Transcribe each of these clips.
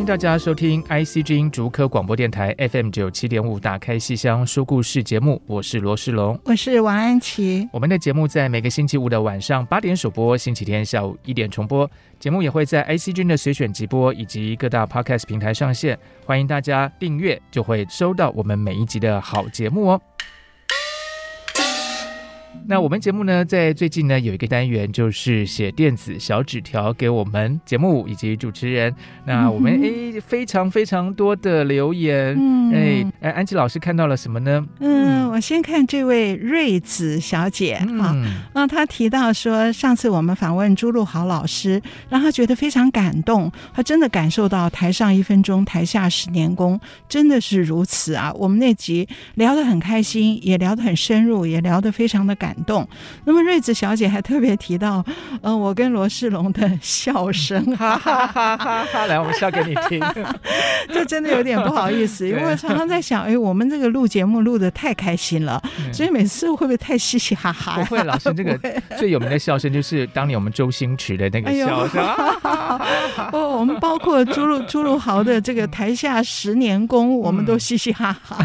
迎大家收听 IC 之音竹科广播电台 FM 九七点五，打开戏箱说故事节目，我是罗世龙，我是王安琪。我们的节目在每个星期五的晚上八点首播，星期天下午一点重播。节目也会在 IC 君的随选直播以及各大 Podcast 平台上线，欢迎大家订阅，就会收到我们每一集的好节目哦。那我们节目呢，在最近呢有一个单元，就是写电子小纸条给我们节目以及主持人。那我们哎，非常非常多的留言，哎哎，安琪老师看到了什么呢？嗯，我先看这位瑞子小姐哈，那她提到说，上次我们访问朱露豪老师，让她觉得非常感动，她真的感受到台上一分钟，台下十年功，真的是如此啊。我们那集聊得很开心，也聊得很深入，也聊得非常的感动。那么瑞子小姐还特别提到，呃，我跟罗世龙的笑声，哈哈哈哈哈！来，我们笑给你听，这真的有点不好意思，因为我常常在想，哎，我们这个录节目录的太开心了，所以每次会不会太嘻嘻哈哈？不会，老师这个 最有名的笑声就是当年我们周星驰的那个笑声。哦，我们包括朱露朱露豪的这个台下十年功，我们都嘻嘻哈哈。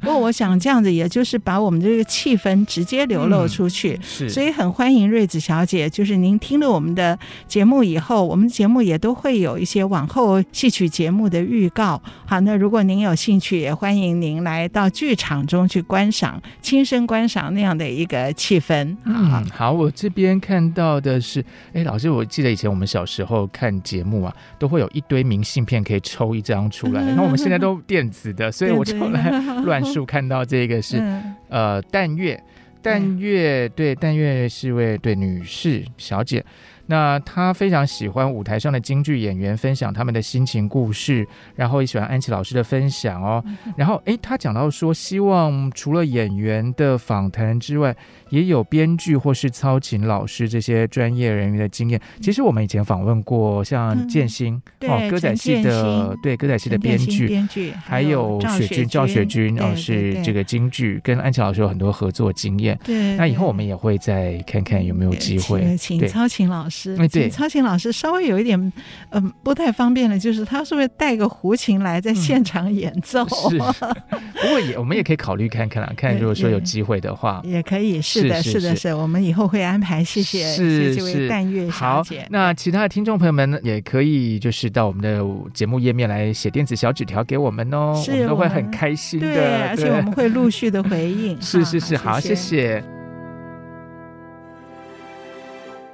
不过我想这样子，也就是把我们这个气氛直接。流露出去，是，所以很欢迎瑞子小姐。就是您听了我们的节目以后，我们节目也都会有一些往后戏曲节目的预告。好，那如果您有兴趣，也欢迎您来到剧场中去观赏，亲身观赏那样的一个气氛。嗯，好，我这边看到的是，哎，老师，我记得以前我们小时候看节目啊，都会有一堆明信片可以抽一张出来，然后我们现在都电子的，所以我就来乱数看到这个是 呃但月。淡月，对，淡月是位对女士小姐。那她非常喜欢舞台上的京剧演员分享他们的心情故事，然后也喜欢安琪老师的分享哦。然后，诶，她讲到说，希望除了演员的访谈之外，也有编剧或是操琴老师这些专业人员的经验。其实我们以前访问过像建新、嗯、哦，歌仔戏的对歌仔戏的编剧，编剧还有雪君赵雪君哦，是这个京剧跟安琪老师有很多合作经验。对，那以后我们也会再看看有没有机会。请操琴老师。哎，对，操琴老师稍微有一点，嗯，不太方便的，就是他是不是带个胡琴来在现场演奏？嗯、是，不过也我们也可以考虑看看啦，看 如果说有机会的话，也可以。是的，是的，是，我们以后会安排。谢谢，是这位淡月小姐。好，那其他的听众朋友们呢也可以就是到我们的节目页面来写电子小纸条给我们哦，是我们都会很开心的。对，而且我们会陆续的回应。是是是，好，谢谢。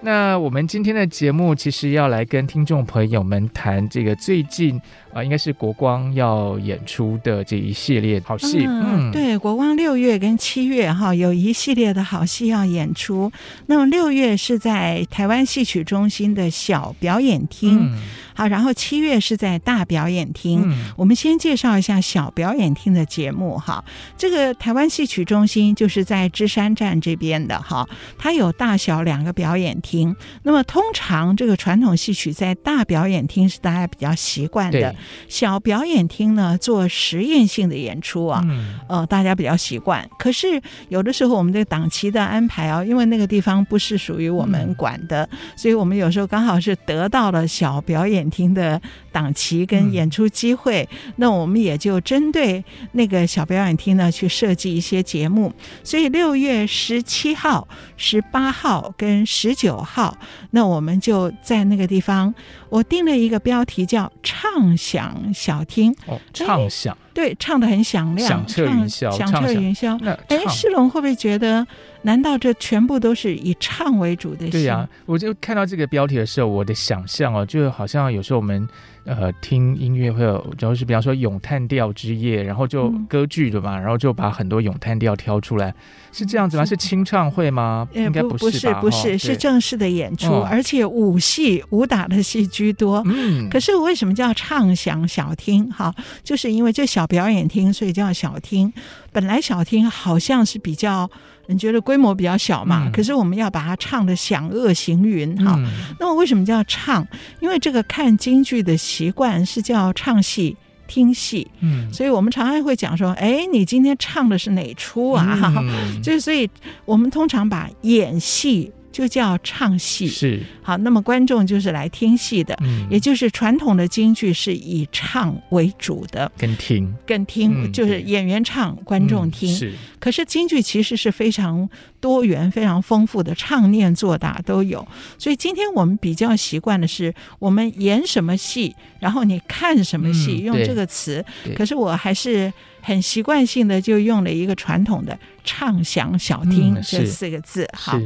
那我们今天的节目其实要来跟听众朋友们谈这个最近。啊，应该是国光要演出的这一系列好戏。嗯，对，国光六月跟七月哈有一系列的好戏要演出。那么六月是在台湾戏曲中心的小表演厅，嗯、好，然后七月是在大表演厅。嗯、我们先介绍一下小表演厅的节目哈。这个台湾戏曲中心就是在芝山站这边的哈，它有大小两个表演厅。那么通常这个传统戏曲在大表演厅是大家比较习惯的。小表演厅呢，做实验性的演出啊，嗯、呃，大家比较习惯。可是有的时候我们这个档期的安排啊，因为那个地方不是属于我们管的，嗯、所以我们有时候刚好是得到了小表演厅的档期跟演出机会，嗯、那我们也就针对那个小表演厅呢去设计一些节目。所以六月十七号、十八号跟十九号，那我们就在那个地方，我定了一个标题叫“畅想小厅哦，唱响对，唱的很响亮，响彻云霄，响彻云霄。那哎，世龙会不会觉得？难道这全部都是以唱为主的戏？对呀、啊，我就看到这个标题的时候，我的想象哦，就好像有时候我们呃听音乐会有，主要是比方说咏叹调之夜，然后就歌剧的嘛，嗯、然后就把很多咏叹调挑出来，是这样子吗？是清唱会吗？呃、应该不是吧？不是，不是，是正式的演出，哦、而且武戏、武打的戏居多。嗯，可是为什么叫唱响小厅？哈，就是因为这小表演厅，所以叫小厅。本来小厅好像是比较。你觉得规模比较小嘛？嗯、可是我们要把它唱的响遏行云哈。嗯、那么为什么叫唱？因为这个看京剧的习惯是叫唱戏、听戏。嗯，所以我们常常会讲说：“哎，你今天唱的是哪出啊？”嗯、就是所以我们通常把演戏。就叫唱戏是好，那么观众就是来听戏的，嗯、也就是传统的京剧是以唱为主的，跟听跟听、嗯、就是演员唱，观众听。嗯、是，可是京剧其实是非常多元、非常丰富的，唱念做打都有。所以今天我们比较习惯的是，我们演什么戏，然后你看什么戏，嗯、用这个词。可是我还是很习惯性的就用了一个传统的“唱响小厅”这四个字。好。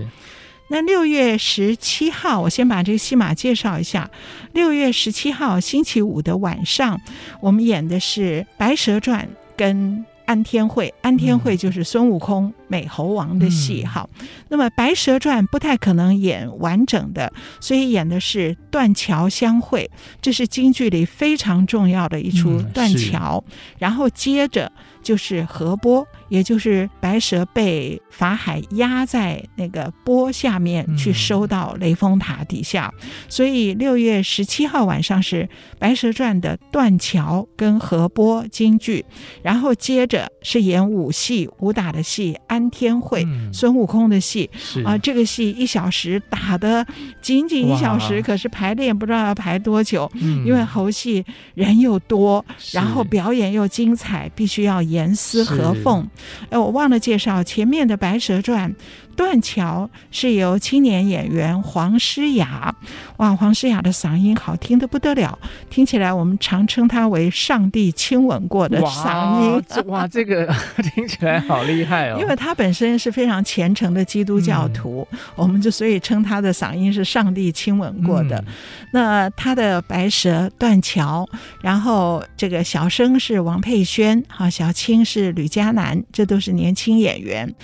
那六月十七号，我先把这个戏码介绍一下。六月十七号星期五的晚上，我们演的是《白蛇传》跟安天会。安天会就是孙悟空、美猴王的戏。好，那么《白蛇传》不太可能演完整的，所以演的是断桥相会，这是京剧里非常重要的一出断桥。然后接着就是河波。也就是白蛇被法海压在那个波下面去收到雷峰塔底下，嗯、所以六月十七号晚上是《白蛇传》的断桥跟河波京剧，然后接着是演武戏武打的戏安天会、嗯、孙悟空的戏是。啊，这个戏一小时打的仅仅一小时，可是排练不知道要排多久，嗯、因为猴戏人又多，然后表演又精彩，必须要严丝合缝。哎，我忘了介绍前面的《白蛇传》。断桥是由青年演员黄诗雅，哇，黄诗雅的嗓音好听的不得了，听起来我们常称她为上帝亲吻过的嗓音。哇，哇，这个 听起来好厉害哦！因为她本身是非常虔诚的基督教徒，嗯、我们就所以称她的嗓音是上帝亲吻过的。嗯、那她的白蛇断桥，然后这个小生是王佩轩，哈，小青是吕嘉楠，这都是年轻演员，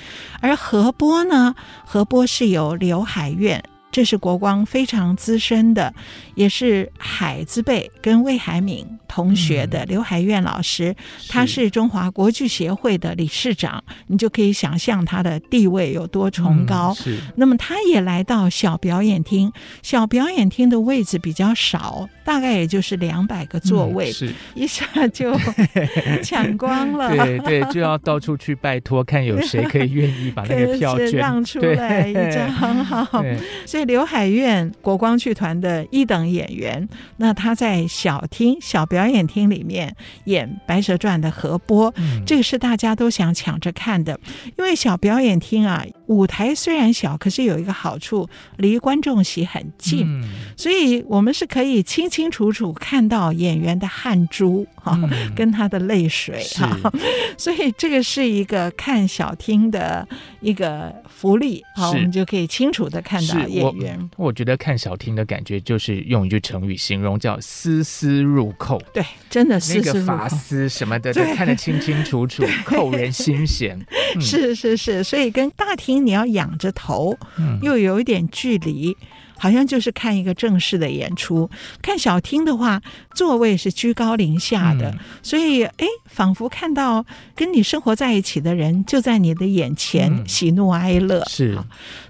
而何波呢？何波是由刘海苑，这是国光非常资深的，也是海字辈跟魏海敏同学的刘海燕老师，他是中华国剧协会的理事长，你就可以想象他的地位有多崇高。是，那么他也来到小表演厅，小表演厅的位置比较少。大概也就是两百个座位，嗯、是一下就 抢光了。对对，就要到处去拜托，看有谁可以愿意把那个 票券让出来已经。很好，所以刘海燕国光剧团的一等演员，那他在小厅小表演厅里面演《白蛇传》的河波，嗯、这个是大家都想抢着看的，因为小表演厅啊，舞台虽然小，可是有一个好处，离观众席很近，嗯、所以我们是可以轻轻。清楚楚看到演员的汗珠哈，嗯、跟他的泪水哈，是 所以这个是一个看小厅的一个福利好，我们就可以清楚的看到演员。我，我觉得看小厅的感觉就是用一句成语形容，叫丝丝入扣。对，真的丝丝那个发丝什么的，都看得清清楚楚，扣人心弦。嗯、是是是，所以跟大厅你要仰着头，嗯、又有一点距离。好像就是看一个正式的演出，看小厅的话，座位是居高临下的，嗯、所以哎，仿佛看到跟你生活在一起的人就在你的眼前，喜怒哀乐。嗯、是，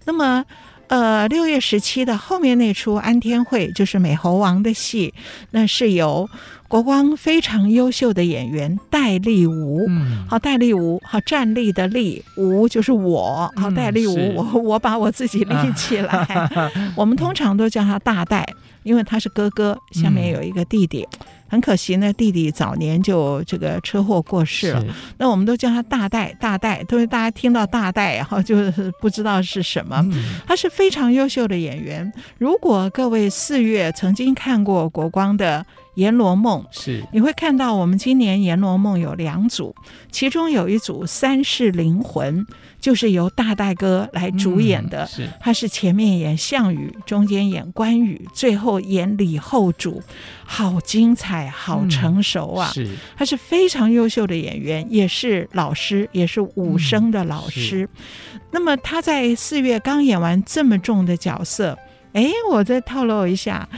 那么呃，六月十七的后面那出安天会就是美猴王的戏，那是由。国光非常优秀的演员戴立吾，嗯、好，戴立吾，好，站立的立，吾就是我，好，戴立吾，嗯、我我把我自己立起来，啊、我们通常都叫他大戴，因为他是哥哥，下面有一个弟弟，嗯、很可惜呢，弟弟早年就这个车祸过世了，那我们都叫他大戴，大戴，都是大家听到大戴，然后就是不知道是什么，嗯、他是非常优秀的演员，如果各位四月曾经看过国光的。阎罗梦》，是你会看到我们今年阎罗梦有两组，其中有一组《三世灵魂》。就是由大戴哥来主演的，嗯、是他是前面演项羽，中间演关羽，最后演李后主，好精彩，好成熟啊！嗯、是，他是非常优秀的演员，也是老师，也是武生的老师。嗯、那么他在四月刚演完这么重的角色，哎，我再透露一下。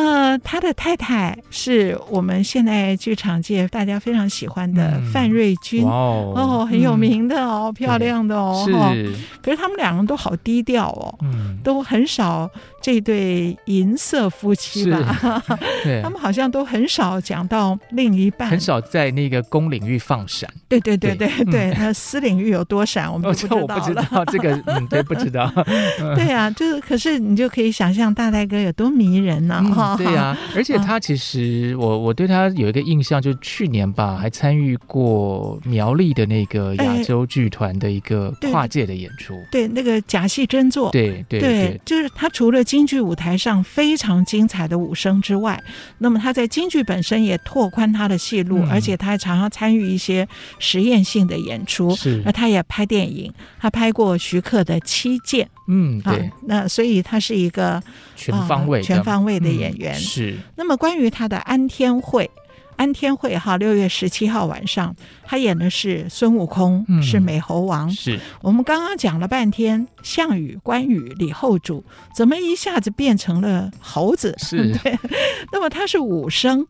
呃，他的太太是我们现在剧场界大家非常喜欢的范瑞君，嗯、哦，哦，很有名的哦，嗯、漂亮的哦，是。可是他们两个人都好低调哦，嗯，都很少这对银色夫妻吧？对，他们好像都很少讲到另一半，很少在那个公领域放闪。对对对对对，对，那私领域有多闪，我们不知道了。我不知道这个，嗯，对，不知道。对啊，就是，可是你就可以想象大戴哥有多迷人呢，啊？对啊，而且他其实我我对他有一个印象，就是去年吧，还参与过苗栗的那个亚洲剧团的一个跨界的演出。对，那个假戏真做。对对对，就是他除了京剧舞台上非常精彩的武生之外，那么他在京剧本身也拓宽他的戏路，而且他还常常参与一些实验性的演出。是，而他也拍电影，他拍过徐克的《七剑》。嗯，对。那所以他是一个全方位、全方位的演员。是。那么关于他的安天会。安天会哈，六月十七号晚上，他演的是孙悟空，嗯、是美猴王。是我们刚刚讲了半天，项羽、关羽、李后主，怎么一下子变成了猴子？是 对。那么他是武生，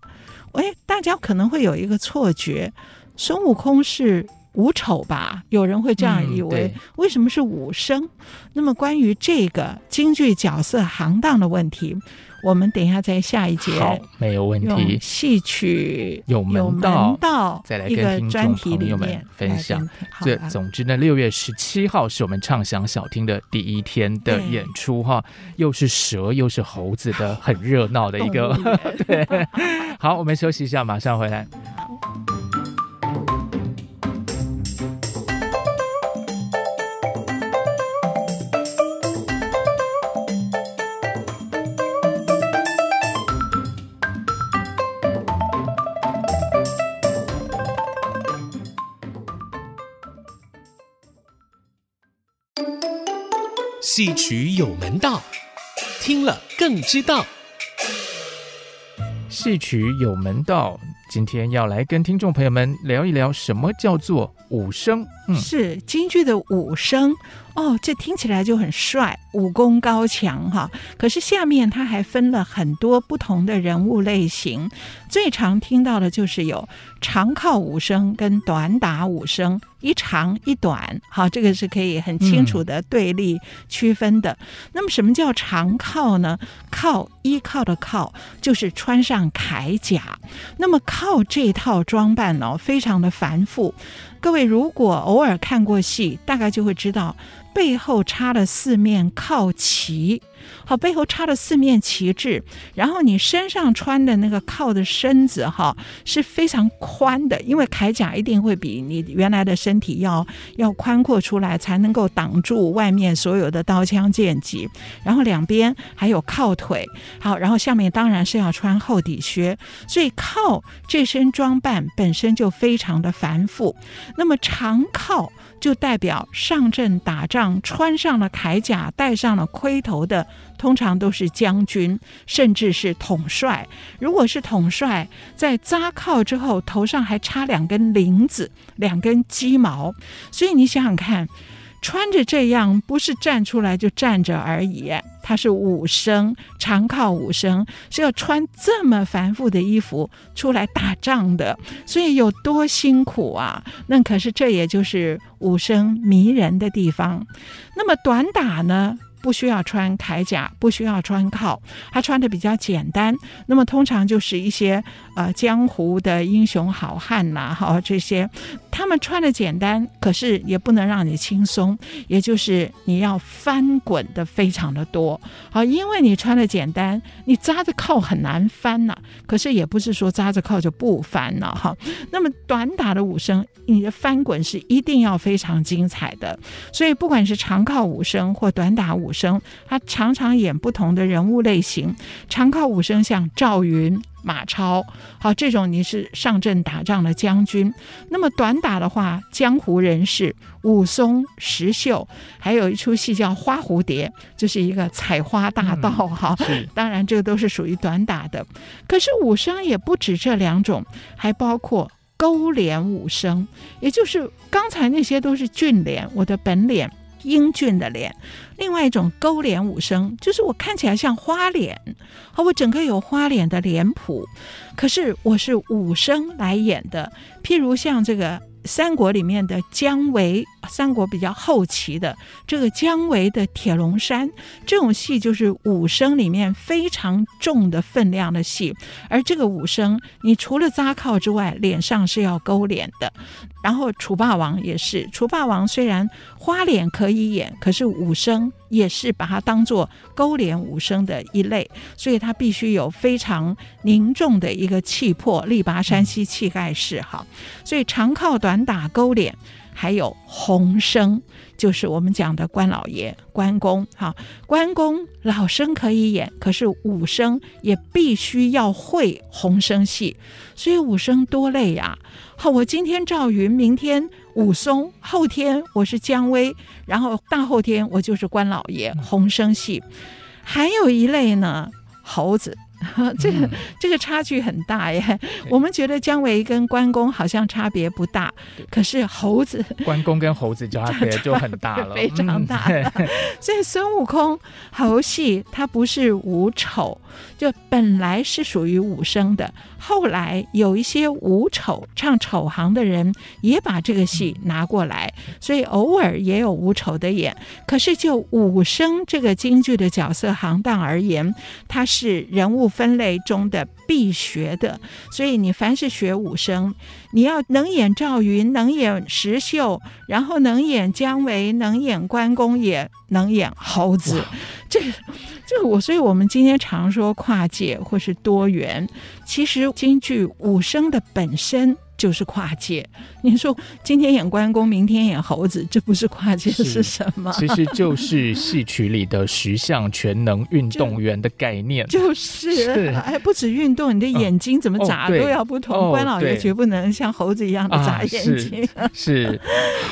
哎，大家可能会有一个错觉，孙悟空是武丑吧？有人会这样以为。嗯、为什么是武生？那么关于这个京剧角色行当的问题。我们等一下在下一节，好，没有问题。戏曲有门道，道再来跟听众朋友们分享。这总之呢，六月十七号是我们畅想小厅的第一天的演出哈，又是蛇又是猴子的，很热闹的一个。对，好，我们休息一下，马上回来。戏曲有门道，听了更知道。戏曲有门道，今天要来跟听众朋友们聊一聊，什么叫做武生？嗯，是京剧的武生。哦，这听起来就很帅，武功高强哈。可是下面他还分了很多不同的人物类型，最常听到的就是有长靠武生跟短打武生，一长一短，好，这个是可以很清楚的对立区分的。那么什么叫长靠呢？靠依靠的靠就是穿上铠甲。那么靠这套装扮呢、哦，非常的繁复。各位如果偶尔看过戏，大概就会知道。背后插了四面靠旗，好，背后插了四面旗帜，然后你身上穿的那个靠的身子哈是非常宽的，因为铠甲一定会比你原来的身体要要宽阔出来，才能够挡住外面所有的刀枪剑戟。然后两边还有靠腿，好，然后下面当然是要穿厚底靴，所以靠这身装扮本身就非常的繁复。那么长靠。就代表上阵打仗穿上了铠甲、戴上了盔头的，通常都是将军，甚至是统帅。如果是统帅，在扎靠之后，头上还插两根翎子、两根鸡毛。所以你想想看。穿着这样，不是站出来就站着而已，他是武生，常靠武生是要穿这么繁复的衣服出来打仗的，所以有多辛苦啊！那可是这也就是武生迷人的地方。那么短打呢？不需要穿铠甲，不需要穿靠，他穿的比较简单。那么通常就是一些呃江湖的英雄好汉呐、啊，哈这些，他们穿的简单，可是也不能让你轻松，也就是你要翻滚的非常的多。好，因为你穿的简单，你扎着靠很难翻呐、可是也不是说扎着靠就不翻了哈。那么短打的武生，你的翻滚是一定要非常精彩的。所以不管是长靠武生或短打武生，他常常演不同的人物类型。常靠武生像赵云、马超，好，这种你是上阵打仗的将军。那么短打的话，江湖人士武松、石秀，还有一出戏叫《花蝴蝶》，就是一个采花大盗。哈、嗯，当然这个都是属于短打的。可是武生也不止这两种，还包括勾脸武生，也就是刚才那些都是俊脸，我的本脸。英俊的脸，另外一种勾脸武生，就是我看起来像花脸，和，我整个有花脸的脸谱，可是我是武生来演的，譬如像这个。三国里面的姜维，三国比较后期的这个姜维的铁笼山这种戏，就是武生里面非常重的分量的戏。而这个武生，你除了扎靠之外，脸上是要勾脸的。然后楚霸王也是，楚霸王虽然花脸可以演，可是武生也是把它当做勾脸武生的一类，所以他必须有非常凝重的一个气魄，力拔山兮气盖世哈。所以长靠短打勾脸，还有红生，就是我们讲的关老爷关公哈。关公老生可以演，可是武生也必须要会红生戏，所以武生多累呀。好，我今天赵云，明天武松，后天我是姜维，然后大后天我就是关老爷，红生戏。还有一类呢，猴子。这个、嗯、这个差距很大耶。我们觉得姜维跟关公好像差别不大，可是猴子关公跟猴子差别 就很大了，非常大。嗯、所以孙悟空猴戏它不是武丑，就本来是属于武生的。后来有一些武丑唱丑行的人也把这个戏拿过来，所以偶尔也有武丑的演。可是就武生这个京剧的角色行当而言，它是人物分类中的必学的。所以你凡是学武生，你要能演赵云，能演石秀，然后能演姜维，能演关公，也能演猴子。这。这我，所以我们今天常说跨界或是多元，其实京剧武生的本身就是跨界。你说今天演关公，明天演猴子，这不是跨界是，什么？其实就是戏曲里的十项全能运动员的概念。就，就是，是哎，不止运动，你的眼睛怎么眨都要不同。哦、关老爷绝不能像猴子一样的眨眼睛。啊、是，是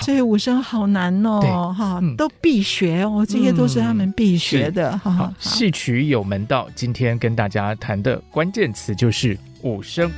所以武生好难哦，哈，都必学哦，这些都是他们必学的哈。嗯戏曲有门道，今天跟大家谈的关键词就是武生。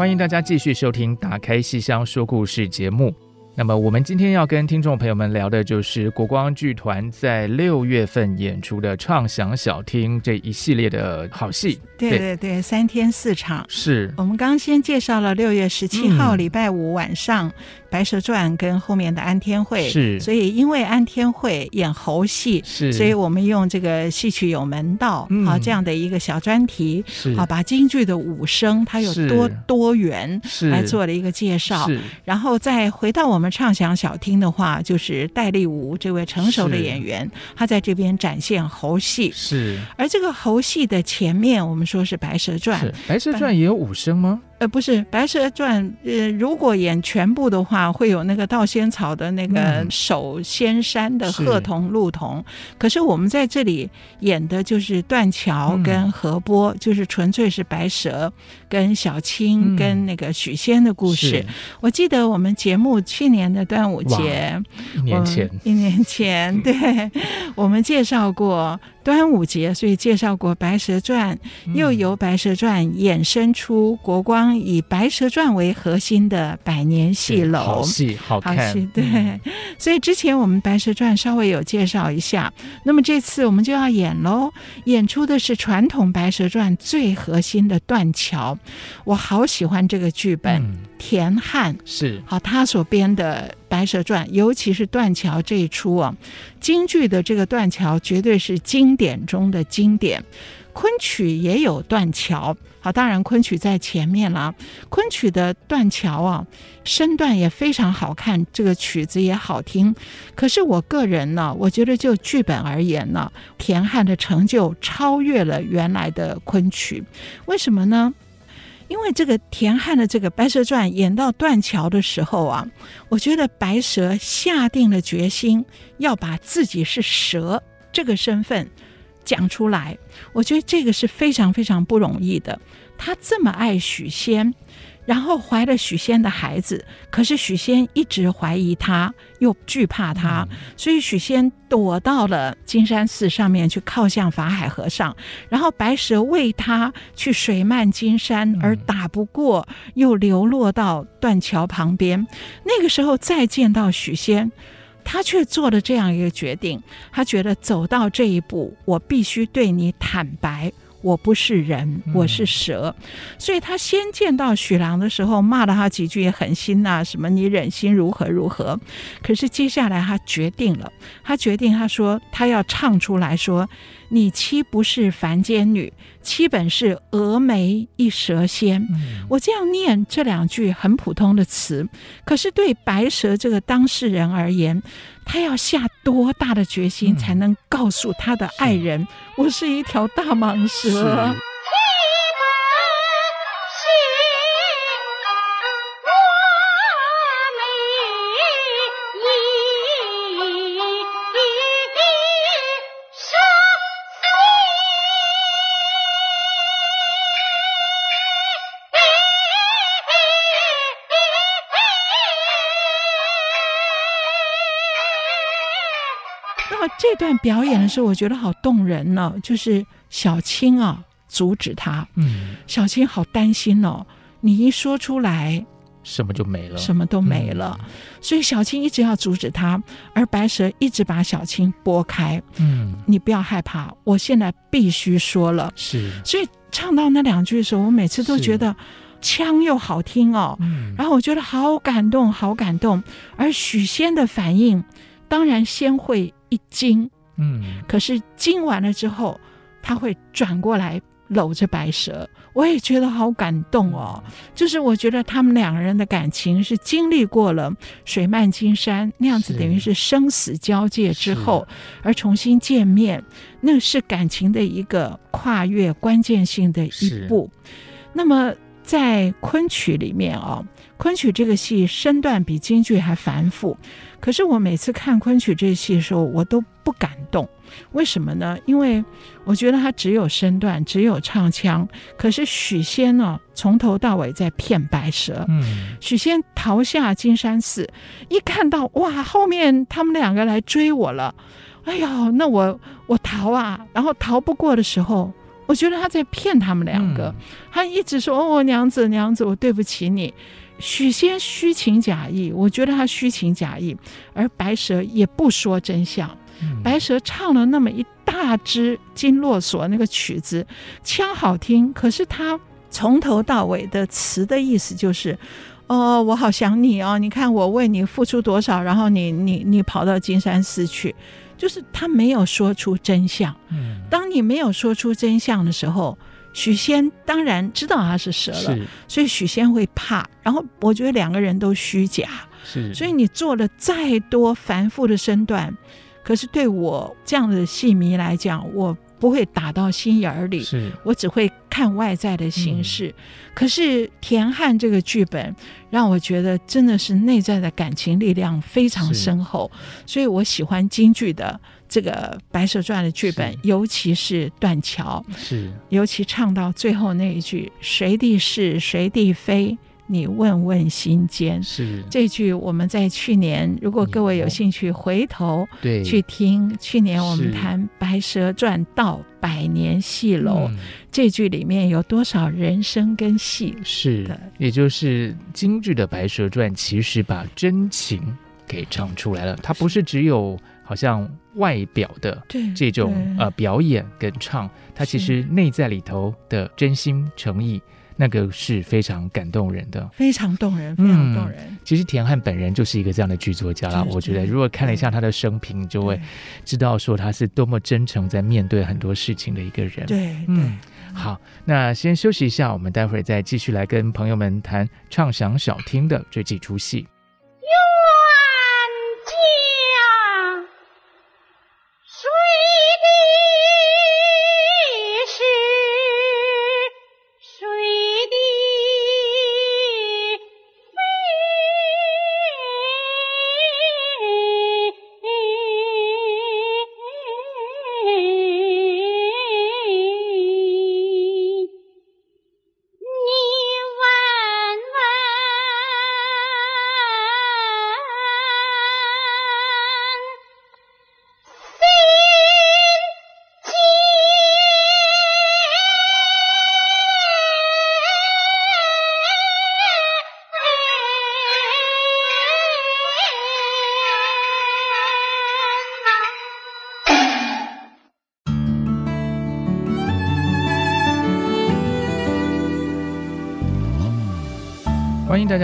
欢迎大家继续收听《打开戏箱说故事》节目。那么，我们今天要跟听众朋友们聊的就是国光剧团在六月份演出的《畅想小厅》这一系列的好戏。对对对，三天四场。是我们刚先介绍了六月十七号礼拜五晚上。白蛇传跟后面的安天会。是，所以因为安天会演猴戏，是，所以我们用这个戏曲有门道，嗯、好这样的一个小专题，是，啊把京剧的武生它有多多元，是。来做了一个介绍，是，然后再回到我们畅想小厅的话，就是戴立武这位成熟的演员，他在这边展现猴戏，是，而这个猴戏的前面，我们说是白蛇传，白蛇传也有武生吗？呃，不是《白蛇传》，呃，如果演全部的话，会有那个盗仙草的那个守仙山的鹤童、鹿童。可是我们在这里演的就是断桥跟河波，嗯、就是纯粹是白蛇跟小青跟那个许仙的故事。嗯、我记得我们节目去年的端午节，一年前，一年前，对，我们介绍过。端午节，所以介绍过《白蛇传》，又由《白蛇传》衍生出国光以《白蛇传》为核心的百年戏楼。好戏，好看。好戏，对。嗯、所以之前我们《白蛇传》稍微有介绍一下，那么这次我们就要演喽。演出的是传统《白蛇传》最核心的断桥。我好喜欢这个剧本，嗯、田汉是好他所编的。《白蛇传》，尤其是断桥这一出啊，京剧的这个断桥绝对是经典中的经典。昆曲也有断桥，好，当然昆曲在前面了。昆曲的断桥啊，身段也非常好看，这个曲子也好听。可是我个人呢，我觉得就剧本而言呢，田汉的成就超越了原来的昆曲，为什么呢？因为这个田汉的这个《白蛇传》演到断桥的时候啊，我觉得白蛇下定了决心要把自己是蛇这个身份讲出来。我觉得这个是非常非常不容易的。他这么爱许仙。然后怀了许仙的孩子，可是许仙一直怀疑他，又惧怕他，所以许仙躲到了金山寺上面去靠向法海和尚。然后白蛇为他去水漫金山，而打不过，又流落到断桥旁边。那个时候再见到许仙，他却做了这样一个决定，他觉得走到这一步，我必须对你坦白。我不是人，我是蛇，嗯、所以他先见到许郎的时候，骂了他几句也狠心呐、啊，什么你忍心如何如何。可是接下来他决定了，他决定他说他要唱出来说。你妻不是凡间女，妻本是峨眉一蛇仙。嗯、我这样念这两句很普通的词，可是对白蛇这个当事人而言，他要下多大的决心才能告诉他的爱人，嗯、我是一条大蟒蛇？这段表演的时候，我觉得好动人呢、哦。就是小青啊，阻止他。嗯，小青好担心哦。你一说出来，什么就没了，什么都没了。嗯、所以小青一直要阻止他，而白蛇一直把小青拨开。嗯，你不要害怕，我现在必须说了。是，所以唱到那两句的时候，我每次都觉得腔又好听哦。嗯，然后我觉得好感动，好感动。而许仙的反应，当然先会。一惊，嗯，可是惊完了之后，他会转过来搂着白蛇，我也觉得好感动哦。就是我觉得他们两个人的感情是经历过了水漫金山那样子，等于是生死交界之后，而重新见面，那是感情的一个跨越关键性的一步。那么在昆曲里面哦，昆曲这个戏身段比京剧还繁复。可是我每次看昆曲这戏的时候，我都不感动。为什么呢？因为我觉得他只有身段，只有唱腔。可是许仙呢，从头到尾在骗白蛇。嗯，许仙逃下金山寺，一看到哇，后面他们两个来追我了。哎呦，那我我逃啊！然后逃不过的时候，我觉得他在骗他们两个。嗯，他一直说：“哦，娘子，娘子，我对不起你。”许仙虚情假意，我觉得他虚情假意，而白蛇也不说真相。嗯、白蛇唱了那么一大支金络锁那个曲子，腔好听，可是他从头到尾的词的意思就是：哦，我好想你哦，你看我为你付出多少，然后你你你跑到金山寺去，就是他没有说出真相。嗯、当你没有说出真相的时候。许仙当然知道他是蛇了，所以许仙会怕。然后我觉得两个人都虚假，是所以你做了再多繁复的身段，可是对我这样的戏迷来讲，我不会打到心眼儿里，是。我只会看外在的形式。嗯、可是田汉这个剧本让我觉得真的是内在的感情力量非常深厚，所以我喜欢京剧的。这个《白蛇传》的剧本，尤其是断桥，是。尤其唱到最后那一句“谁地是，谁地非，你问问心间”，是。这句。我们在去年，如果各位有兴趣，回头对。去听，对去年我们谈《白蛇传》到百年戏楼，嗯、这句里面有多少人生跟戏？是的，也就是京剧的《白蛇传》，其实把真情给唱出来了，它不是只有。好像外表的这种呃表演跟唱，它其实内在里头的真心诚意，那个是非常感动人的，非常动人，非常动人。嗯、其实田汉本人就是一个这样的剧作家啦，我觉得如果看了一下他的生平，就会知道说他是多么真诚在面对很多事情的一个人。对，嗯，好，那先休息一下，我们待会儿再继续来跟朋友们谈畅想小厅的这几出戏。迎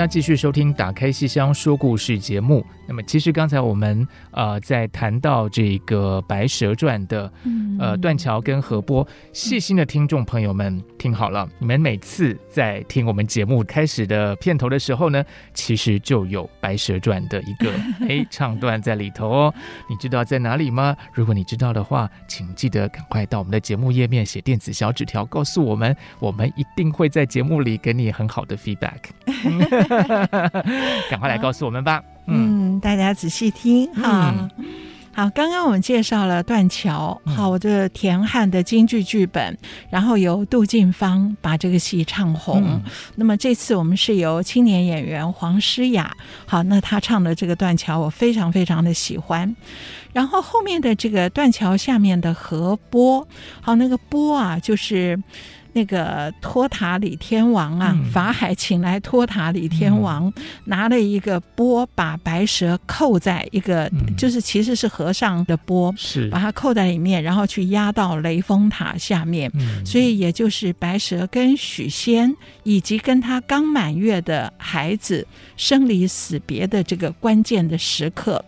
继续收听《打开戏箱说故事》节目。那么，其实刚才我们呃在谈到这个《白蛇传》的呃断桥跟河波，细心的听众朋友们听好了，你们每次在听我们节目开始的片头的时候呢，其实就有《白蛇传》的一个 哎唱段在里头哦。你知道在哪里吗？如果你知道的话，请记得赶快到我们的节目页面写电子小纸条告诉我们，我们一定会在节目里给你很好的 feedback。赶快来告诉我们吧。嗯，大家仔细听哈。嗯、好，刚刚我们介绍了断桥，好，我的田汉的京剧剧本，然后由杜近芳把这个戏唱红。嗯、那么这次我们是由青年演员黄诗雅，好，那她唱的这个断桥，我非常非常的喜欢。然后后面的这个断桥下面的河波，好，那个波啊，就是。那个托塔李天王啊，嗯、法海请来托塔李天王，嗯、拿了一个钵，把白蛇扣在一个，嗯、就是其实是和尚的钵，是把它扣在里面，然后去压到雷峰塔下面。嗯、所以也就是白蛇跟许仙以及跟他刚满月的孩子生离死别的这个关键的时刻。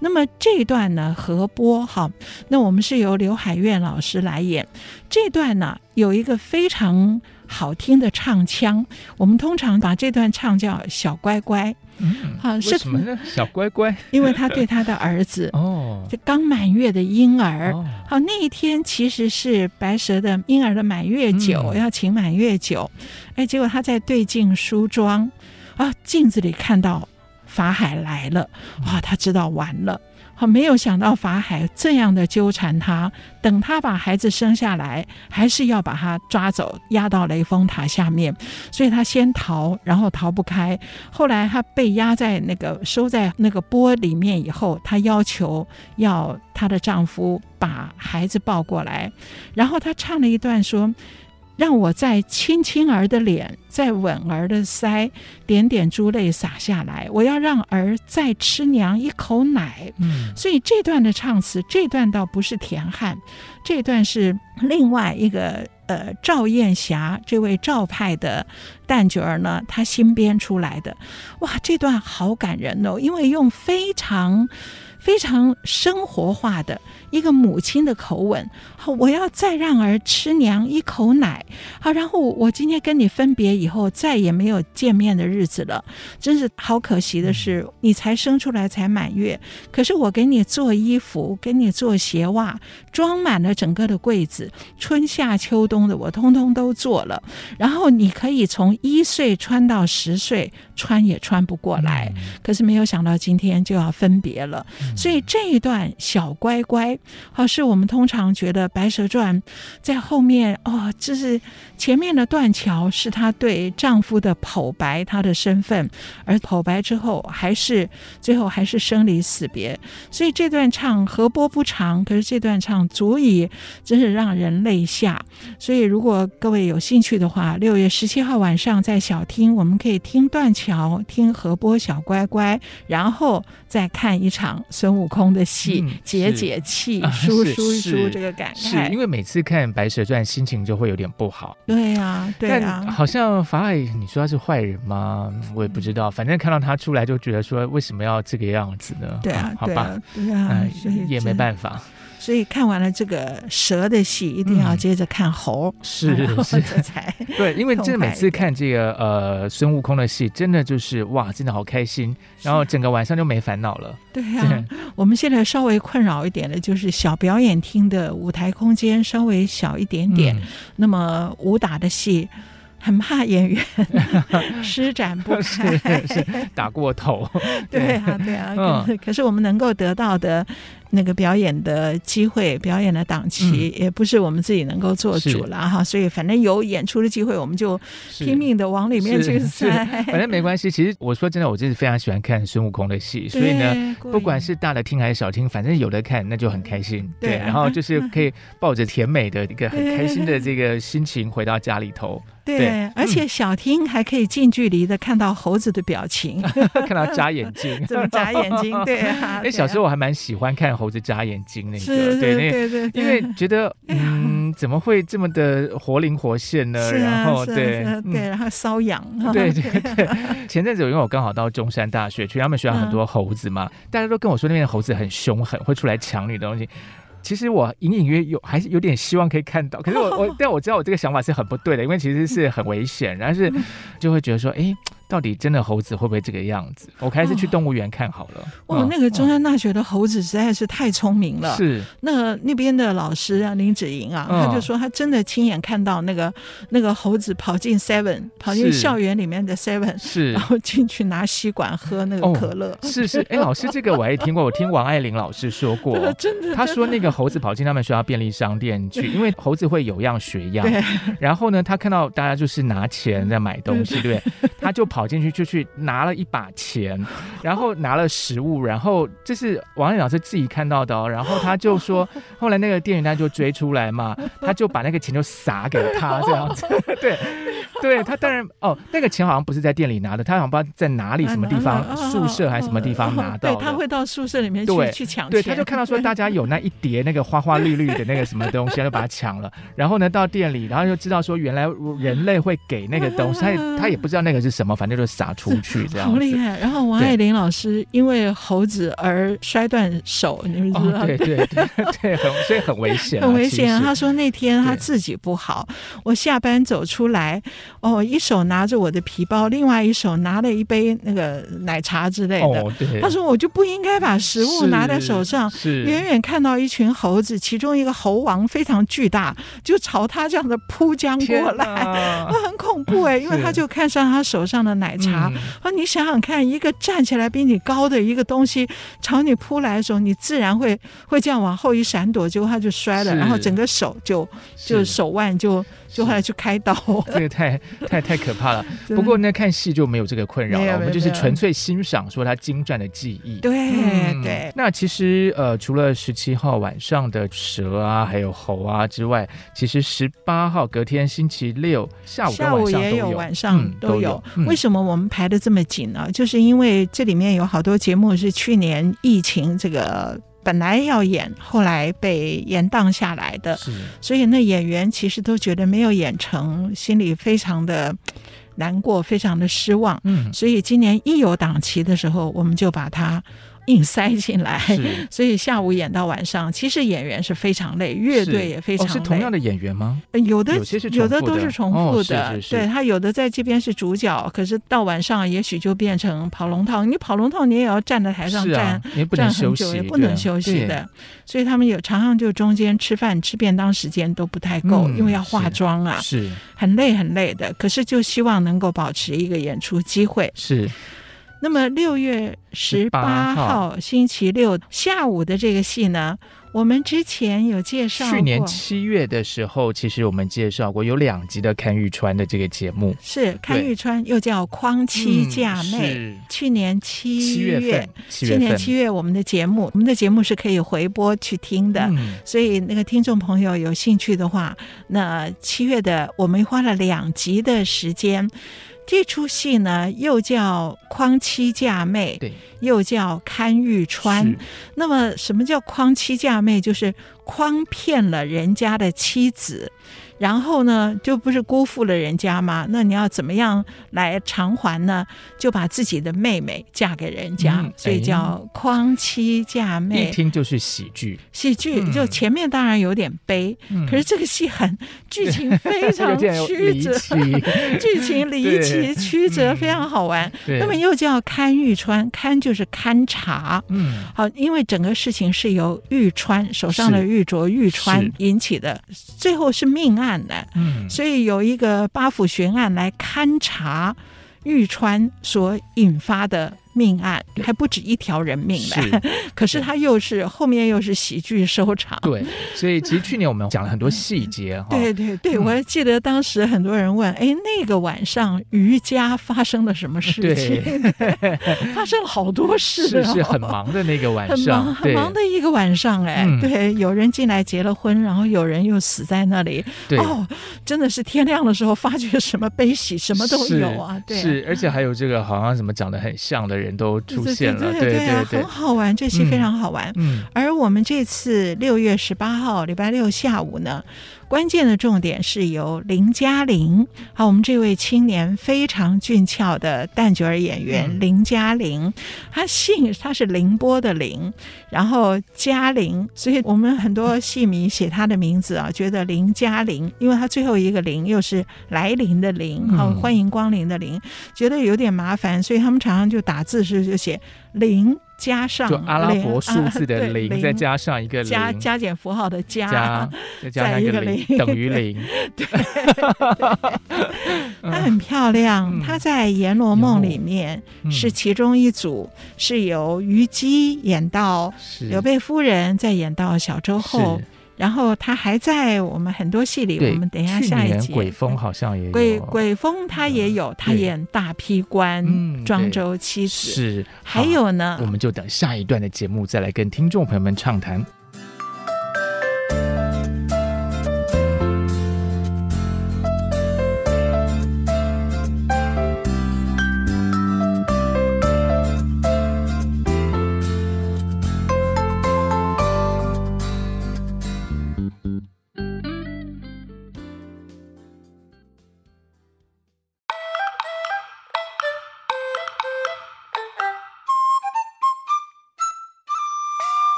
那么这一段呢，河波哈，那我们是由刘海苑老师来演。这段呢，有一个非常好听的唱腔，我们通常把这段唱叫小乖乖。嗯，好，是什么呢？小乖乖，因为他对他的儿子 哦，这刚满月的婴儿，哦、好，那一天其实是白蛇的婴儿的满月酒，嗯、要请满月酒。哎，结果他在对镜梳妆啊，镜子里看到。法海来了，哇！他知道完了，好，没有想到法海这样的纠缠他，等他把孩子生下来，还是要把他抓走，押到雷峰塔下面。所以他先逃，然后逃不开。后来他被压在那个收在那个钵里面以后，他要求要她的丈夫把孩子抱过来，然后他唱了一段说。让我再亲亲儿的脸，再吻儿的腮，点点珠泪洒下来。我要让儿再吃娘一口奶。嗯，所以这段的唱词，这段倒不是田汉，这段是另外一个呃赵艳霞这位赵派的旦角儿呢，他新编出来的。哇，这段好感人哦，因为用非常。非常生活化的一个母亲的口吻，好，我要再让儿吃娘一口奶，好，然后我今天跟你分别以后，再也没有见面的日子了，真是好可惜的是，你才生出来才满月，可是我给你做衣服，给你做鞋袜，装满了整个的柜子，春夏秋冬的我通通都做了，然后你可以从一岁穿到十岁，穿也穿不过来，可是没有想到今天就要分别了。所以这一段小乖乖，好，是我们通常觉得《白蛇传》在后面哦，就是前面的断桥是她对丈夫的剖白，她的身份，而剖白之后还是最后还是生离死别。所以这段唱河波不长，可是这段唱足以真是让人泪下。所以如果各位有兴趣的话，六月十七号晚上在小厅，我们可以听断桥，听河波小乖乖，然后再看一场。孙悟空的戏，嗯、解解气，舒舒舒这个感慨。是因为每次看《白蛇传》，心情就会有点不好。对呀、啊，对呀、啊。好像法海，你说他是坏人吗？我也不知道。反正看到他出来，就觉得说，为什么要这个样子呢？对啊，好吧，对啊，哎、也没办法。所以看完了这个蛇的戏，一定要接着看猴，嗯、是是才 对，因为真的每次看这个呃孙悟空的戏，真的就是哇，真的好开心，然后整个晚上就没烦恼了。对呀、啊，我们现在稍微困扰一点的就是小表演厅的舞台空间稍微小一点点，嗯、那么武打的戏。很怕演员 施展不开，是是打过头。对啊，对啊。嗯、可是我们能够得到的那个表演的机会、表演的档期，也不是我们自己能够做主了哈。所以，反正有演出的机会，我们就拼命的往里面去塞。反正没关系。其实我说真的，我真是非常喜欢看孙悟空的戏，所以呢，不管是大的厅还是小厅，反正有的看，那就很开心。对，对，然后就是 可以抱着甜美的一个很开心的这个心情回到家里头。对，对而且小厅还可以近距离的看到猴子的表情，看到眨眼睛，怎么眨眼睛？对啊，哎，小时候我还蛮喜欢看猴猴子眨眼睛那个，是对，那对对对，因为觉得 嗯，怎么会这么的活灵活现呢？然后对对，然后瘙痒，对对对。前阵子因为我刚好到中山大学去，他们学校很多猴子嘛，大家都跟我说那边的猴子很凶狠，会出来抢你的东西。其实我隐隐约有还是有点希望可以看到，可是我我但我知道我这个想法是很不对的，因为其实是很危险，但是就会觉得说，哎。到底真的猴子会不会这个样子？我还是去动物园看好了。哦，哦，那个中山大学的猴子实在是太聪明了。是，那那边的老师啊，林子莹啊，他就说他真的亲眼看到那个那个猴子跑进 Seven，跑进校园里面的 Seven，是，然后进去拿吸管喝那个可乐。哦、是是，哎，老师这个我还听过，我听王爱玲老师说过，真的，他说那个猴子跑进他们学校便利商店去，因为猴子会有样学样。对。然后呢，他看到大家就是拿钱在买东西，对不对？他就跑进去就去。拿了一把钱，然后拿了食物，然后这是王爱老师自己看到的哦。然后他就说，后来那个店员他就追出来嘛，他就把那个钱就撒给他这样子。对，对他当然哦，那个钱好像不是在店里拿的，他好像不知道在哪里什么地方，宿舍还是什么地方拿到。对，他会到宿舍里面去去抢。对，他就看到说大家有那一叠那个花花绿绿的那个什么东西，他就把它抢了。然后呢，到店里，然后就知道说原来人类会给那个东西，他也他也不知道那个是什么，反正就撒出去 这样。好厉害！然后王爱玲老师因为猴子而摔断手，你们知道？对对对 对，很所以很危险，很危险。他说那天他自己不好，我下班走出来，哦，一手拿着我的皮包，另外一手拿了一杯那个奶茶之类的。他说我就不应该把食物拿在手上，远远看到一群猴子，其中一个猴王非常巨大，就朝他这样的扑将过来，很恐怖哎，因为他就看上他手上的奶茶，说你想想看，一个站起来比你高的一个东西朝你扑来的时候，你自然会会这样往后一闪躲，结果他就摔了，然后整个手就就手腕就。就后来去开刀，这个太太太 可怕了。不过呢，看戏就没有这个困扰了，我们就是纯粹欣赏说他精湛的技艺。对对、嗯。那其实呃，除了十七号晚上的蛇啊，还有猴啊之外，其实十八号隔天星期六下午下午也有晚上都有。为什么我们排的这么紧呢？就是因为这里面有好多节目是去年疫情这个。本来要演，后来被延宕下来的，所以那演员其实都觉得没有演成，心里非常的难过，非常的失望。嗯，所以今年一有档期的时候，我们就把它。硬塞进来，所以下午演到晚上，其实演员是非常累，乐队也非常累。是同样的演员吗？有的有的都是重复的，对，他有的在这边是主角，可是到晚上也许就变成跑龙套。你跑龙套，你也要站在台上站站很久，也不能休息的。所以他们有常常就中间吃饭吃便当时间都不太够，因为要化妆啊，是很累很累的。可是就希望能够保持一个演出机会。是。那么六月十八号星期六下午的这个戏呢，我们之前有介绍过。去年七月的时候，其实我们介绍过有两集的看玉川的这个节目。是看玉川，又叫匡妻嫁妹。嗯、去年七月，七月去年七月我们的节目，我们的节目是可以回播去听的。嗯、所以那个听众朋友有兴趣的话，那七月的我们花了两集的时间。这出戏呢，又叫《匡妻嫁妹》，对，又叫《看玉川》。那么，什么叫匡妻嫁妹？就是诓骗了人家的妻子。然后呢，就不是辜负了人家吗？那你要怎么样来偿还呢？就把自己的妹妹嫁给人家，嗯、所以叫匡妻嫁妹。一听就是喜剧，喜剧就前面当然有点悲，嗯、可是这个戏很剧情非常 曲折，剧情离奇曲折，非常好玩。嗯、那么又叫勘玉川，勘就是勘察。嗯，好，因为整个事情是由玉川手上的玉镯玉川引起的，最后是命案。案的，嗯，所以有一个八府巡案来勘察玉川所引发的。命案还不止一条人命呢，可是他又是后面又是喜剧收场。对，所以其实去年我们讲了很多细节哈。对对对，嗯、我还记得当时很多人问，哎，那个晚上瑜伽发生了什么事情？发生了好多事，是是很忙的那个晚上，很忙很忙的一个晚上哎。嗯、对，有人进来结了婚，然后有人又死在那里。对哦，真的是天亮的时候发觉什么悲喜什么都有啊。对，是，而且还有这个好像什么长得很像的人。人都出现了，对对对，很好玩，这戏非常好玩。嗯，而我们这次六月十八号礼拜六下午呢。关键的重点是由林嘉玲，好，我们这位青年非常俊俏的旦角儿演员林嘉玲，他姓他是凌波的凌，然后嘉玲，所以我们很多戏迷写他的名字啊，觉得林嘉玲，因为他最后一个临又是来临的临，好，欢迎光临的临，觉得有点麻烦，所以他们常常就打字时就写凌。加上就阿拉伯数字的零，啊、再加上一个零。加加减符号的加，加再加上一个零等于零。对，它很漂亮。它、嗯、在《阎罗梦》里面是其中一组，嗯、是由虞姬演到刘备夫人，再演到小周后。然后他还在我们很多戏里，我们等一下下一集。鬼风好像也有鬼鬼风，他也有，他演大批官庄周妻子。是，还有呢，我们就等下一段的节目再来跟听众朋友们畅谈。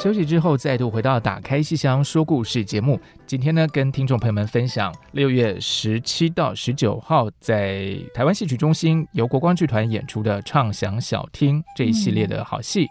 休息之后，再度回到《打开西厢说故事》节目。今天呢，跟听众朋友们分享六月十七到十九号在台湾戏曲中心由国光剧团演出的《畅想小厅》这一系列的好戏。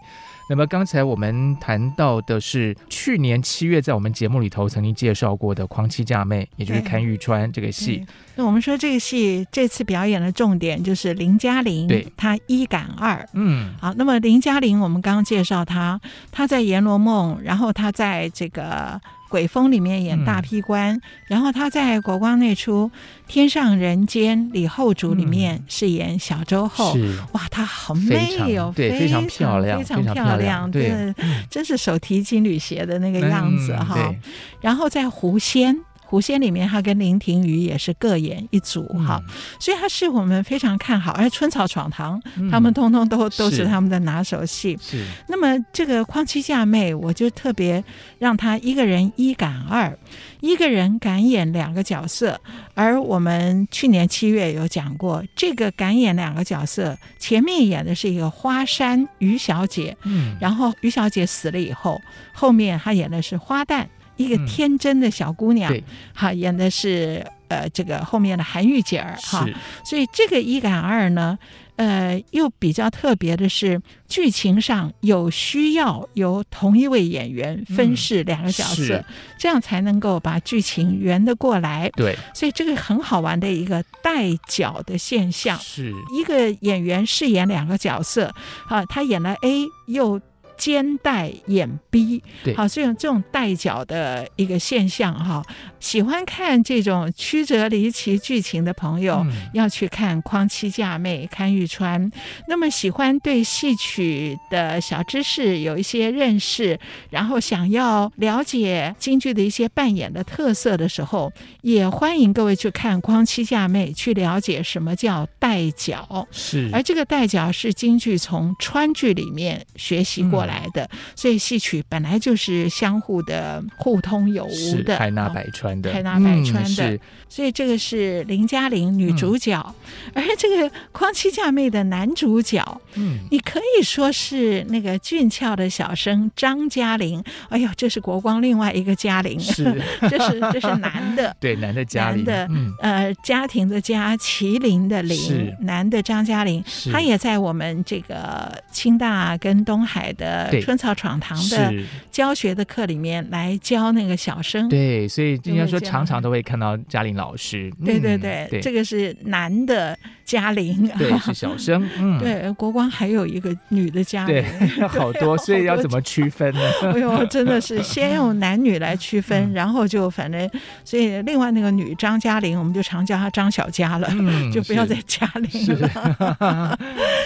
那么刚才我们谈到的是去年七月在我们节目里头曾经介绍过的《狂妻嫁妹》，也就是看玉川这个戏。那我们说这个戏这次表演的重点就是林嘉玲，对，她一赶二。嗯，好，那么林嘉玲我们刚刚介绍她，她在《阎罗梦》，然后她在这个。鬼风里面演大批官，嗯、然后他在国光那出《天上人间》李后主里面饰演小周后，嗯、哇，他好美哦，对，非常漂亮，非常漂亮，对，真是手提金缕鞋的那个样子哈。嗯、然后在狐仙。狐仙里面，他跟林庭瑜也是各演一组哈，嗯、所以他是我们非常看好。而春草闯堂，嗯、他们通通都都是他们的拿手戏。是。那么这个匡妻嫁妹，我就特别让他一个人一赶二，一个人敢演两个角色。而我们去年七月有讲过，这个敢演两个角色，前面演的是一个花山于小姐，嗯，然后于小姐死了以后，后面他演的是花旦。一个天真的小姑娘，哈、嗯，演的是呃这个后面的韩玉姐儿哈，所以这个一赶二呢，呃，又比较特别的是剧情上有需要由同一位演员分饰两个角色，嗯、这样才能够把剧情圆得过来。对，所以这个很好玩的一个代角的现象，是。一个演员饰演两个角色，啊，他演了 A 又。兼代演 B，对好，所以这种带脚的一个现象哈，喜欢看这种曲折离奇剧情的朋友，嗯、要去看《匡妻嫁妹》看玉川。那么喜欢对戏曲的小知识有一些认识，然后想要了解京剧的一些扮演的特色的时候，也欢迎各位去看《匡妻嫁妹》，去了解什么叫带脚。是，而这个带脚是京剧从川剧里面学习过来。来的，所以戏曲本来就是相互的互通有无的，海纳百川的，海纳百川的。嗯、所以这个是林嘉玲女主角，嗯、而这个匡妻嫁妹的男主角，嗯，你可以说是那个俊俏的小生张嘉玲。哎呦，这是国光另外一个嘉玲，是，这是这是男的，对，男的嘉玲，男的，嗯、呃，家庭的家，麒麟的麟，是。男的张嘉临，是。他也在我们这个清大跟东海的。春草闯堂的教学的课里面来教那个小生，对，所以应该说常常都会看到嘉玲老师。对对对，对。这个是男的嘉玲，对，是小生。嗯，对，国光还有一个女的嘉玲，对，好多，所以要怎么区分呢？哎呦，真的是先用男女来区分，然后就反正，所以另外那个女张嘉玲，我们就常叫她张小嘉了，就不要再嘉玲了，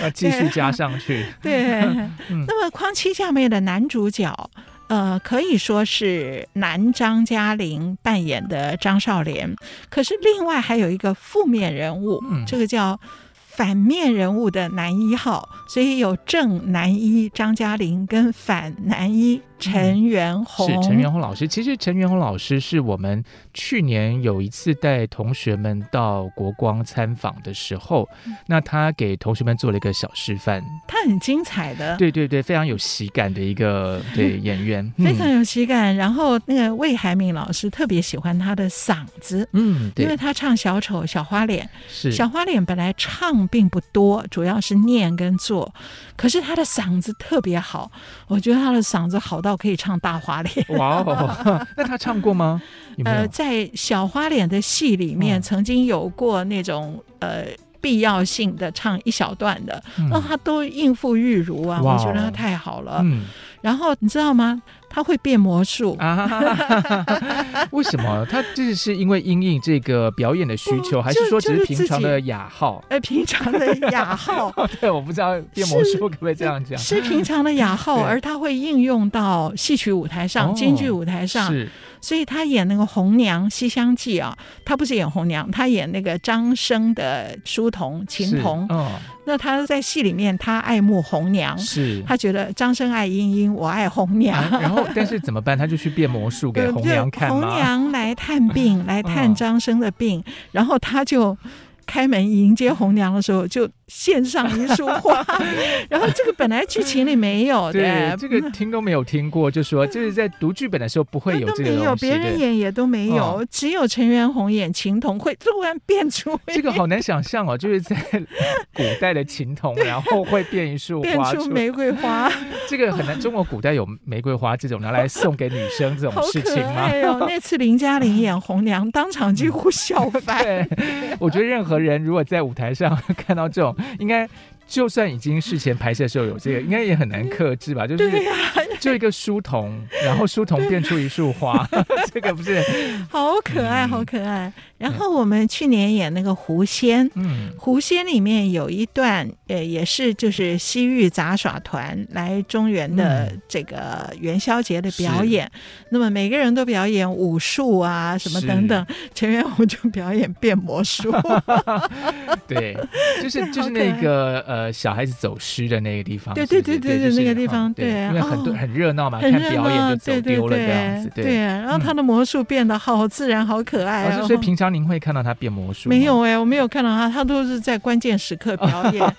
要继续加上去。对，那么匡妻嫁妹的男主角，呃，可以说是男张嘉玲扮演的张少莲。可是另外还有一个负面人物，嗯、这个叫反面人物的男一号，所以有正男一张嘉玲跟反男一。陈元洪、嗯、是陈元洪老师。其实陈元洪老师是我们去年有一次带同学们到国光参访的时候，嗯、那他给同学们做了一个小示范，他很精彩的，对对对，非常有喜感的一个 对演员，非常有喜感。然后那个魏海敏老师特别喜欢他的嗓子，嗯，对，因为他唱小丑小花脸，是小花脸本来唱并不多，主要是念跟做，可是他的嗓子特别好，我觉得他的嗓子好到。可以唱大花脸，哇哦！那他唱过吗？有没有？呃，在小花脸的戏里面，曾经有过那种呃必要性的唱一小段的，那、嗯、他都应付玉如啊，我觉得他太好了。嗯，然后你知道吗？他会变魔术啊？为什么？他这是因为因应这个表演的需求，还是说只是平常的雅号？呃，平常的雅号。对，我不知道变魔术可不可以这样讲？是 平常的雅号，而他会应用到戏曲舞台上、京剧舞台上。是。所以他演那个红娘《西厢记》啊，他不是演红娘，他演那个张生的书童琴童。哦，那他在戏里面，他爱慕红娘，是他觉得张生爱莺莺，我爱红娘。啊、然后，但是怎么办？他就去变魔术给红娘看吗？红娘来探病，来探张生的病，哦、然后他就开门迎接红娘的时候就。献上一束花，然后这个本来剧情里没有的，对，这个听都没有听过，就说就是在读剧本的时候不会有这个东西，没有，别人演也都没有，哦、只有陈元红演琴童会突然变出，这个好难想象哦，就是在 古代的琴童，然后会变一束花变出玫瑰花，这个很难。中国古代有玫瑰花这种拿来送给女生这种事情吗？哎呦，那次林嘉玲演红娘，当场几乎笑翻。对，我觉得任何人如果在舞台上 看到这种。应该就算已经事前拍摄的时候有这个，应该也很难克制吧？就是就一个书童，然后书童变出一束花，这个不是好可爱，好可爱。然后我们去年演那个狐仙，嗯，狐仙里面有一段，呃，也是就是西域杂耍团来中原的这个元宵节的表演。那么每个人都表演武术啊，什么等等。陈元洪就表演变魔术，对，就是就是。那个呃，小孩子走失的那个地方，对对对对对，那个地方，对，因为很多很热闹嘛，看表演就走丢了这样子，对。然后他的魔术变得好自然，好可爱。所以平常您会看到他变魔术？没有哎，我没有看到他，他都是在关键时刻表 演，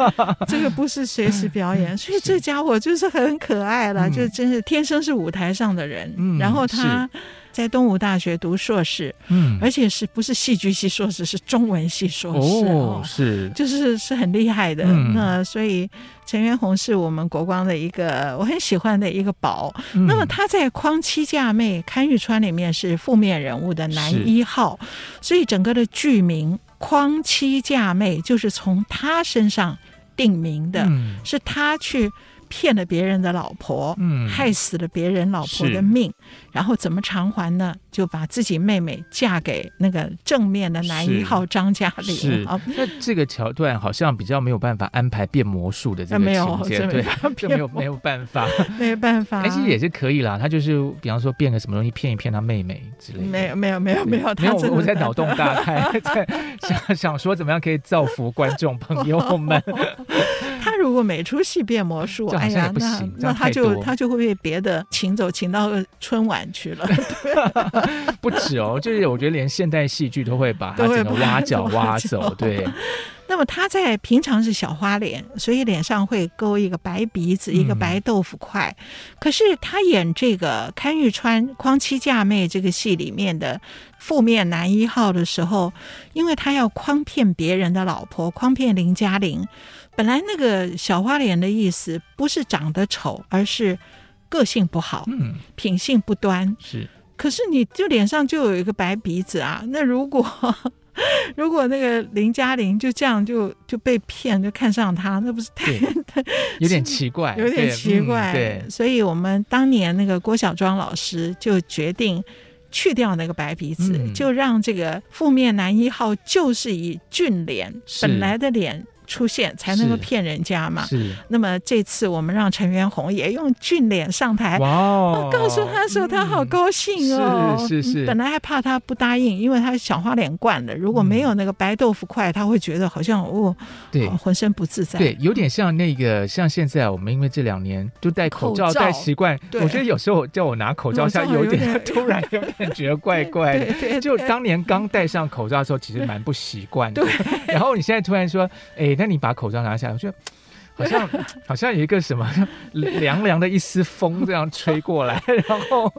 这个不是随时表演。所以这家伙就是很可爱了，就真是天生是舞台上的人。然后他。在东吴大学读硕士，嗯，而且是不是戏剧系硕士，是中文系硕士哦，是，就是是很厉害的。嗯、那所以陈元洪是我们国光的一个我很喜欢的一个宝。嗯、那么他在《匡妻嫁妹》堪玉川里面是负面人物的男一号，所以整个的剧名《匡妻嫁妹》就是从他身上定名的，嗯、是他去。骗了别人的老婆，嗯，害死了别人老婆的命，然后怎么偿还呢？就把自己妹妹嫁给那个正面的男一号张嘉玲。是，那这个桥段好像比较没有办法安排变魔术的这个情节，对，就没有没有办法，没有办法。其实也是可以啦，他就是比方说变个什么东西骗一骗他妹妹之类的。没有没有没有没有，没有，我在脑洞大开，在想想说怎么样可以造福观众朋友们。他如果每出戏变魔术，哎呀，那那他就他就会被别的请走，请到春晚去了。不止哦，就是我觉得连现代戏剧都会把他整个挖角挖走。对。那么他在平常是小花脸，所以脸上会勾一个白鼻子，一个白豆腐块。嗯、可是他演这个潘玉川《匡妻嫁妹》这个戏里面的负面男一号的时候，因为他要诓骗别人的老婆，诓骗林嘉玲。本来那个小花脸的意思不是长得丑，而是个性不好，嗯，品性不端。是，可是你就脸上就有一个白鼻子啊，那如果 如果那个林嘉玲就这样就就被骗，就看上他，那不是太 有点奇怪，有点奇怪。对，嗯、对，所以我们当年那个郭小庄老师就决定。去掉那个白鼻子，嗯、就让这个负面男一号就是以俊脸，本来的脸出现，才能够骗人家嘛。是。那么这次我们让陈元洪也用俊脸上台，哇哦！告诉他说他好高兴哦，是是是。本来还怕他不答应，因为他小花脸惯了，如果没有那个白豆腐块，他会觉得好像哦，对，浑身不自在。对，有点像那个，像现在我们因为这两年就戴口罩戴习惯，我觉得有时候叫我拿口罩下有点突然有点觉得怪怪的。就当年刚戴上口罩的时候，其实蛮不习惯的。然后你现在突然说，哎，那你把口罩拿下来，我觉得。好像 好像有一个什么 凉凉的一丝风这样吹过来，然后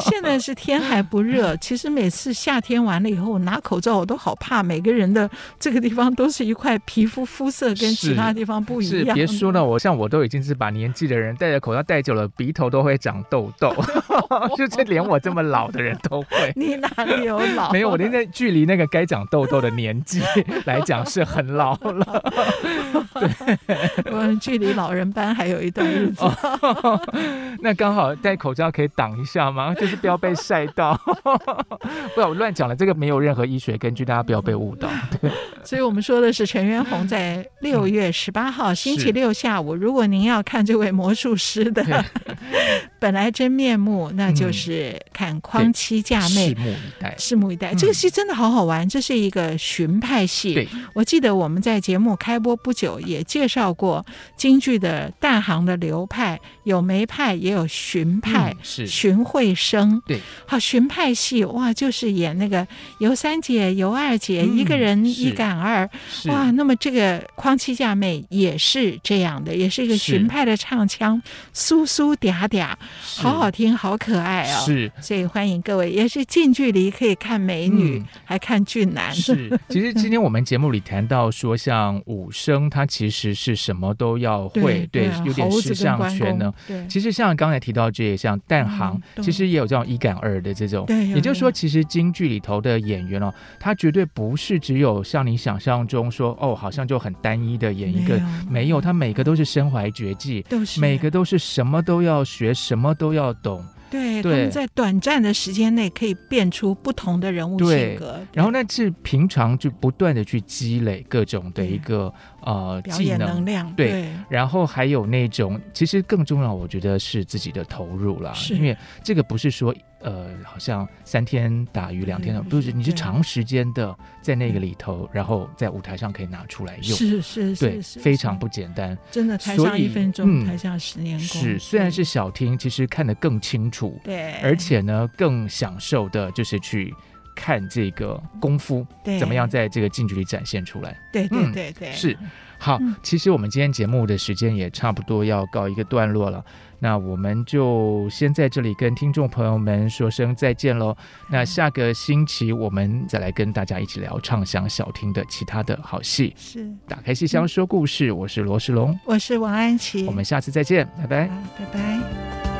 现在是天还不热。其实每次夏天完了以后拿口罩，我都好怕每个人的这个地方都是一块皮肤肤色跟其他地方不一样。是，是别说了，我像我都已经是把年纪的人戴着口罩戴久了，鼻头都会长痘痘，就是连我这么老的人都会。你哪里有老？没有，我现在距离那个该长痘痘的年纪来讲是很老了。对。我们距离老人班还有一段日子，哦，那刚好戴口罩可以挡一下吗？就是不要被晒到。不要我乱讲了，这个没有任何医学根据，大家不要被误导。对，所以我们说的是陈元洪在六月十八号星期六下午，如果您要看这位魔术师的本来真面目，那就是看匡妻嫁妹，拭目以待。拭目以待，这个戏真的好好玩，这是一个荀派戏。我记得我们在节目开播不久也介绍。过京剧的旦行的流派，有梅派，也有荀派，嗯、是。荀慧生。对，好，荀派戏哇，就是演那个尤三姐、尤二姐，嗯、一个人一杆二，哇，那么这个匡七嫁妹也是这样的，也是一个荀派的唱腔，酥酥嗲嗲，好好听，好可爱哦。是，所以欢迎各位，也是近距离可以看美女，嗯、还看俊男。是，其实今天 我们节目里谈到说，像武生，他其实是。什么都要会，对，有点十项全能。对，其实像刚才提到这些，像旦行，嗯、其实也有这种一杆二的这种。对，也就是说，其实京剧里头的演员哦，他绝对不是只有像你想象中说哦，好像就很单一的演一个，没有，没有，他每个都是身怀绝技，都是每个都是什么都要学，什么都要懂。对，对。他们在短暂的时间内可以变出不同的人物性格，然后那是平常就不断的去积累各种的一个呃表演能。量，对，对。然后还有那种其实更重要，我觉得是自己的投入了，因为这个不是说。呃，好像三天打鱼两天的，不是，你是长时间的在那个里头，然后在舞台上可以拿出来用，是是是，对，非常不简单，真的，台上一分钟，台下十年功。是，虽然是小厅，其实看得更清楚，对，而且呢，更享受的就是去看这个功夫，对，怎么样在这个近距离展现出来，对对对对，是。好，其实我们今天节目的时间也差不多要告一个段落了。那我们就先在这里跟听众朋友们说声再见喽。那下个星期我们再来跟大家一起聊畅想小厅的其他的好戏。是，打开戏箱说故事，我是罗世龙，我是王安琪，我们下次再见，拜拜，拜拜。